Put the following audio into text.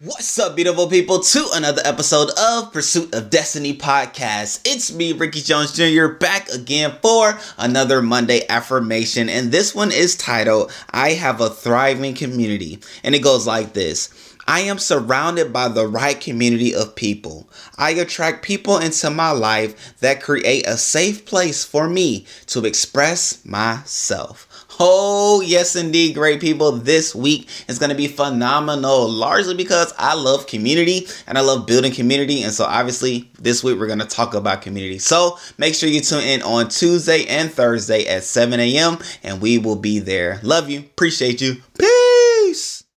What's up, beautiful people, to another episode of Pursuit of Destiny podcast. It's me, Rickey Jones Jr., back again for another Monday affirmation. And this one is titled, I Have a Thriving Community. And it goes like this. I am surrounded by the right community of people. I attract people into my life that create a safe place for me to express myself. Oh, yes, indeed, great people. This week is going to be phenomenal, largely because I love community and I love building community. And so, obviously, this week we're going to talk about community. So, make sure you tune in on Tuesday and Thursday at 7 a.m. and we will be there. Love you. Appreciate you. Peace.